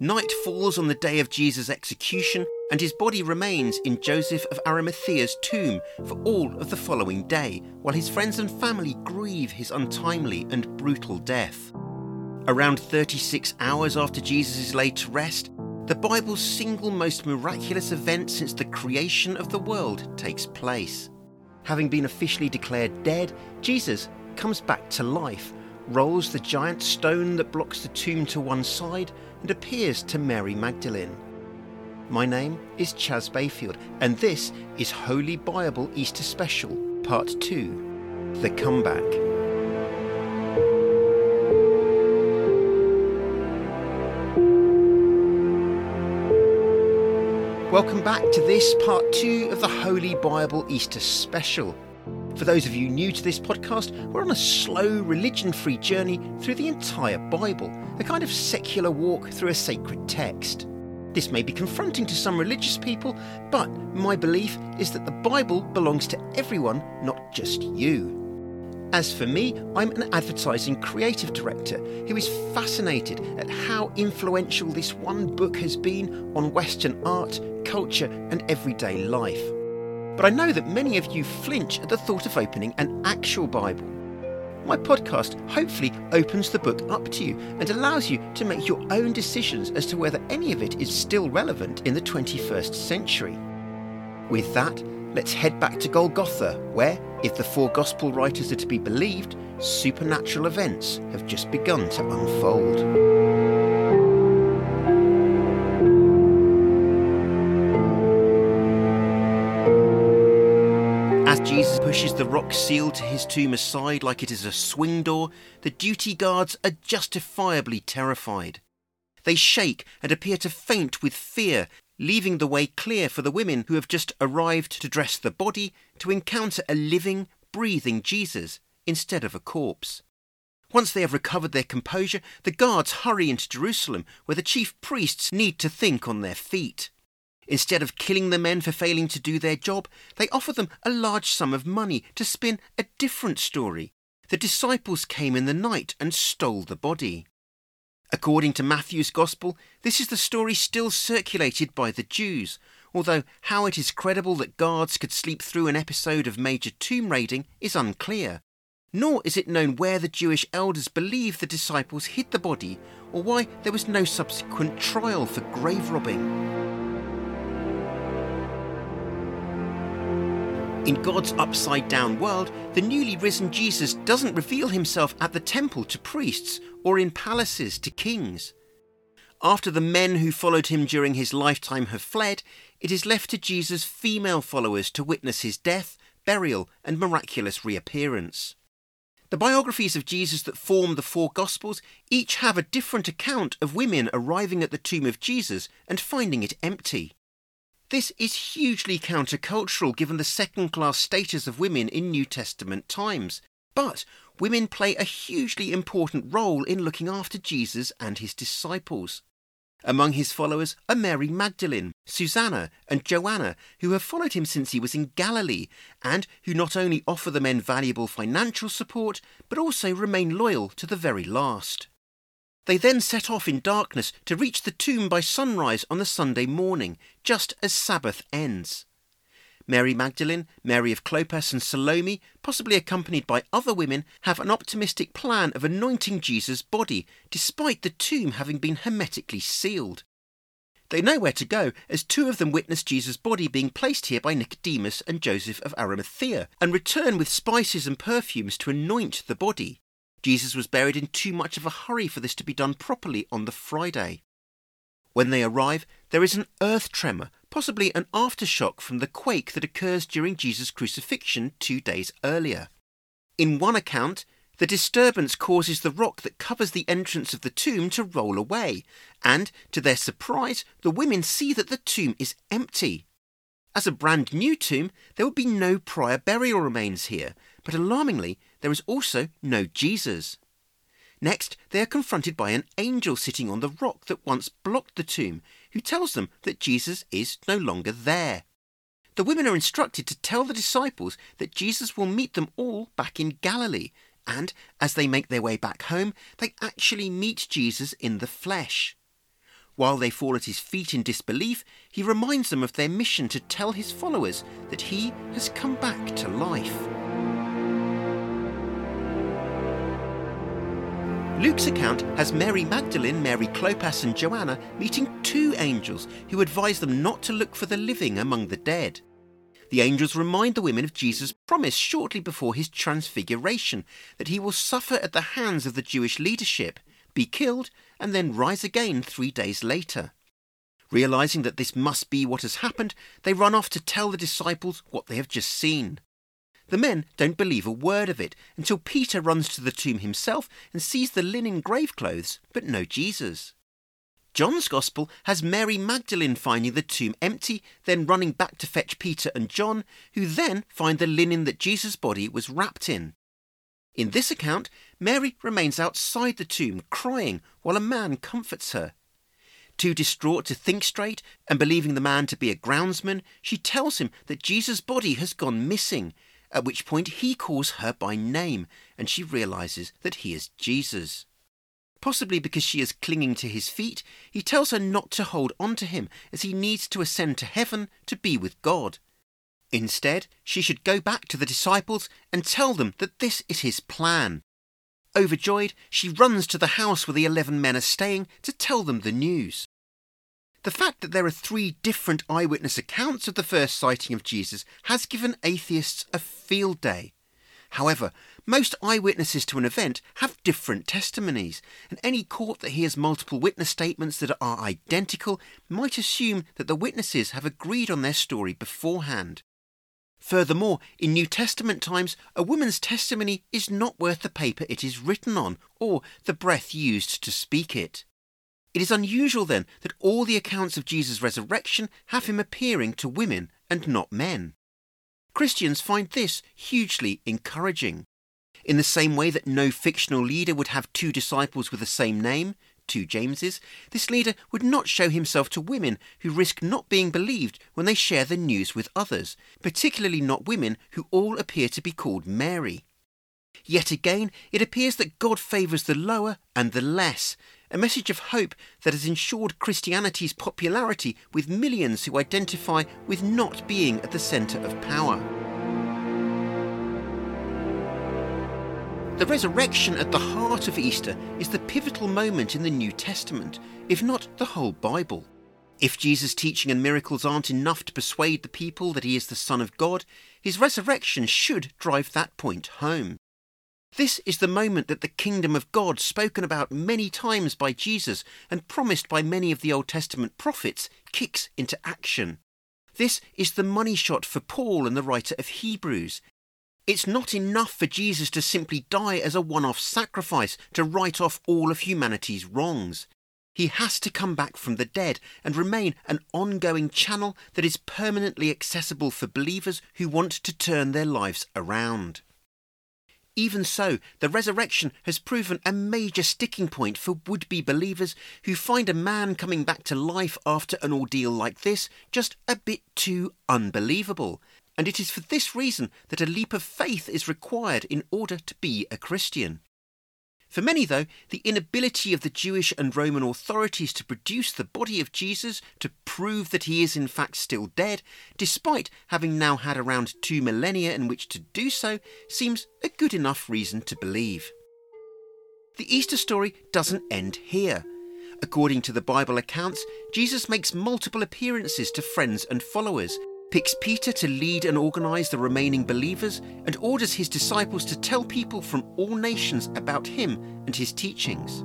Night falls on the day of Jesus' execution, and his body remains in Joseph of Arimathea's tomb for all of the following day, while his friends and family grieve his untimely and brutal death. Around 36 hours after Jesus is laid to rest, the Bible's single most miraculous event since the creation of the world takes place. Having been officially declared dead, Jesus comes back to life rolls the giant stone that blocks the tomb to one side, and appears to Mary Magdalene. My name is Chas Bayfield, and this is Wholly Bible Easter Special, Part 2 The Comeback. Welcome back to this part two of the Wholly Bible Easter Special. For those of you new to this podcast, we're on a slow, religion free journey through the entire Bible, a kind of secular walk through a sacred text. This may be confronting to some religious people, but my belief is that the Bible belongs to everyone, not just you. As for me, I'm an advertising creative director who is fascinated at how influential this one book has been on Western art, culture, and everyday life. But I know that many of you flinch at the thought of opening an actual Bible. My podcast hopefully opens the book up to you and allows you to make your own decisions as to whether any of it is still relevant in the 21st century. With that, let's head back to Golgotha, where, if the four Gospel writers are to be believed, supernatural events have just begun to unfold. Jesus pushes the rock seal to his tomb aside like it is a swing door, the duty guards are justifiably terrified. They shake and appear to faint with fear, leaving the way clear for the women who have just arrived to dress the body to encounter a living, breathing Jesus instead of a corpse. Once they have recovered their composure, the guards hurry into Jerusalem, where the chief priests need to think on their feet. Instead of killing the men for failing to do their job, they offer them a large sum of money to spin a different story. The disciples came in the night and stole the body. According to Matthew's Gospel, this is the story still circulated by the Jews, although how it is credible that guards could sleep through an episode of major tomb raiding is unclear. Nor is it known where the Jewish elders believe the disciples hid the body, or why there was no subsequent trial for grave robbing. In God's upside down world, the newly risen Jesus doesn't reveal himself at the temple to priests or in palaces to kings. After the men who followed him during his lifetime have fled, it is left to Jesus' female followers to witness his death, burial, and miraculous reappearance. The biographies of Jesus that form the four Gospels each have a different account of women arriving at the tomb of Jesus and finding it empty. This is hugely countercultural given the second class status of women in New Testament times. But women play a hugely important role in looking after Jesus and his disciples. Among his followers are Mary Magdalene, Susanna, and Joanna, who have followed him since he was in Galilee, and who not only offer the men valuable financial support, but also remain loyal to the very last. They then set off in darkness to reach the tomb by sunrise on the Sunday morning, just as Sabbath ends. Mary Magdalene, Mary of Clopas, and Salome, possibly accompanied by other women, have an optimistic plan of anointing Jesus' body, despite the tomb having been hermetically sealed. They know where to go, as two of them witness Jesus' body being placed here by Nicodemus and Joseph of Arimathea, and return with spices and perfumes to anoint the body. Jesus was buried in too much of a hurry for this to be done properly on the Friday. When they arrive, there is an earth tremor, possibly an aftershock from the quake that occurs during Jesus' crucifixion two days earlier. In one account, the disturbance causes the rock that covers the entrance of the tomb to roll away, and, to their surprise, the women see that the tomb is empty. As a brand new tomb, there would be no prior burial remains here, but alarmingly, there is also no Jesus. Next, they are confronted by an angel sitting on the rock that once blocked the tomb, who tells them that Jesus is no longer there. The women are instructed to tell the disciples that Jesus will meet them all back in Galilee, and as they make their way back home, they actually meet Jesus in the flesh. While they fall at his feet in disbelief, he reminds them of their mission to tell his followers that he has come back to life. Luke's account has Mary Magdalene, Mary Clopas, and Joanna meeting two angels who advise them not to look for the living among the dead. The angels remind the women of Jesus' promise shortly before his transfiguration that he will suffer at the hands of the Jewish leadership, be killed, and then rise again three days later. Realizing that this must be what has happened, they run off to tell the disciples what they have just seen. The men don't believe a word of it until Peter runs to the tomb himself and sees the linen grave clothes, but no Jesus. John's Gospel has Mary Magdalene finding the tomb empty, then running back to fetch Peter and John, who then find the linen that Jesus' body was wrapped in. In this account, Mary remains outside the tomb crying while a man comforts her. Too distraught to think straight and believing the man to be a groundsman, she tells him that Jesus' body has gone missing at which point he calls her by name and she realizes that he is Jesus. Possibly because she is clinging to his feet, he tells her not to hold on to him as he needs to ascend to heaven to be with God. Instead, she should go back to the disciples and tell them that this is his plan. Overjoyed, she runs to the house where the eleven men are staying to tell them the news. The fact that there are three different eyewitness accounts of the first sighting of Jesus has given atheists a field day. However, most eyewitnesses to an event have different testimonies, and any court that hears multiple witness statements that are identical might assume that the witnesses have agreed on their story beforehand. Furthermore, in New Testament times, a woman's testimony is not worth the paper it is written on, or the breath used to speak it. It is unusual then that all the accounts of Jesus' resurrection have him appearing to women and not men. Christians find this hugely encouraging. In the same way that no fictional leader would have two disciples with the same name, two Jameses, this leader would not show himself to women who risk not being believed when they share the news with others, particularly not women who all appear to be called Mary. Yet again, it appears that God favours the lower and the less, a message of hope that has ensured Christianity's popularity with millions who identify with not being at the centre of power. The resurrection at the heart of Easter is the pivotal moment in the New Testament, if not the whole Bible. If Jesus' teaching and miracles aren't enough to persuade the people that he is the Son of God, his resurrection should drive that point home. This is the moment that the kingdom of God, spoken about many times by Jesus and promised by many of the Old Testament prophets, kicks into action. This is the money shot for Paul and the writer of Hebrews. It's not enough for Jesus to simply die as a one off sacrifice to write off all of humanity's wrongs. He has to come back from the dead and remain an ongoing channel that is permanently accessible for believers who want to turn their lives around. Even so, the resurrection has proven a major sticking point for would be believers who find a man coming back to life after an ordeal like this just a bit too unbelievable. And it is for this reason that a leap of faith is required in order to be a Christian. For many, though, the inability of the Jewish and Roman authorities to produce the body of Jesus to prove that he is in fact still dead, despite having now had around two millennia in which to do so, seems a good enough reason to believe. The Easter story doesn't end here. According to the Bible accounts, Jesus makes multiple appearances to friends and followers, picks Peter to lead and organize the remaining believers, and orders his disciples to tell people from all nations about him and his teachings.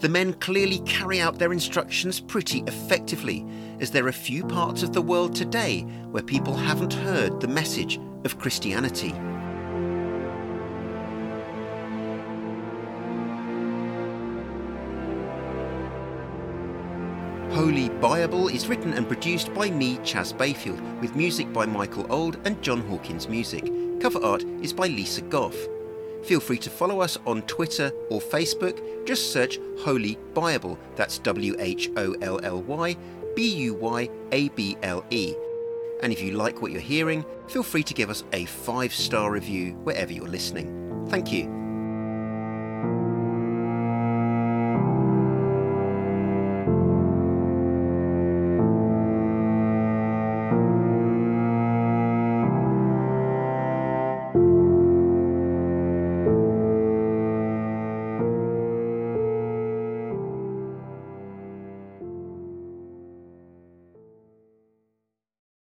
The men clearly carry out their instructions pretty effectively, as there are few parts of the world today where people haven't heard the message of Christianity. Wholly Bible is written and produced by me, Chas Bayfield, with music by Michael Auld and Jon Hawkins Music. Cover art is by Lisa Goff. Feel free to follow us on Twitter or Facebook. Just search Wholly Bible. That's W H O L L Y B U Y A B L E. And if you like what you're hearing, feel free to give us a five star review wherever you're listening. Thank you.